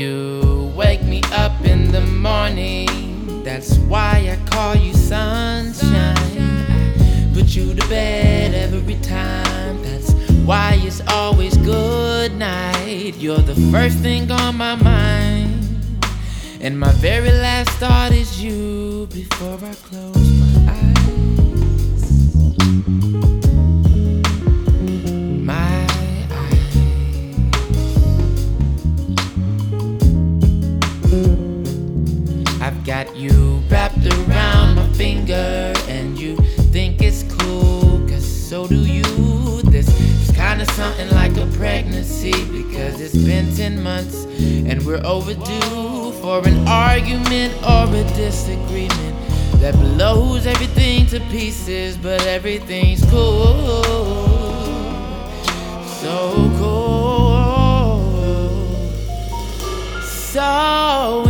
You wake me up in the morning. That's why I call you sunshine. Put you to bed every time. That's why it's always good night. You're the first thing on my mind. And my very last thought is you before I close my eyes. Got you wrapped around my finger, and you think it's cool, cause so do you. This is kinda something like a pregnancy, because it's been 10 months, and we're overdue for an argument or a disagreement that blows everything to pieces, but everything's cool. So cool. So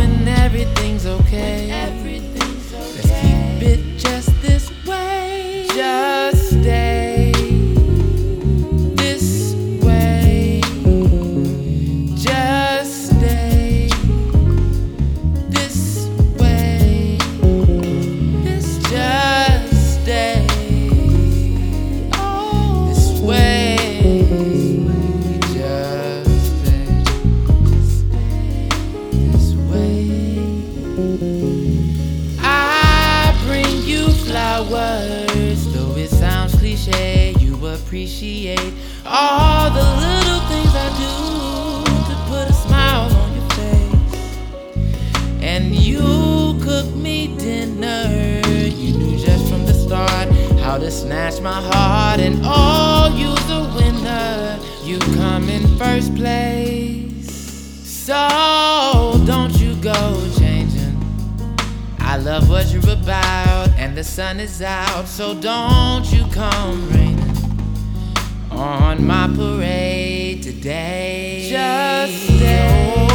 appreciate all the little things I do to put a smile on your face. And you cook me dinner. You knew just from the start how to snatch my heart, and oh, you's a winner. You come in first place. So you're about, and the sun is out, so don't you come raining on my parade today. Just stay.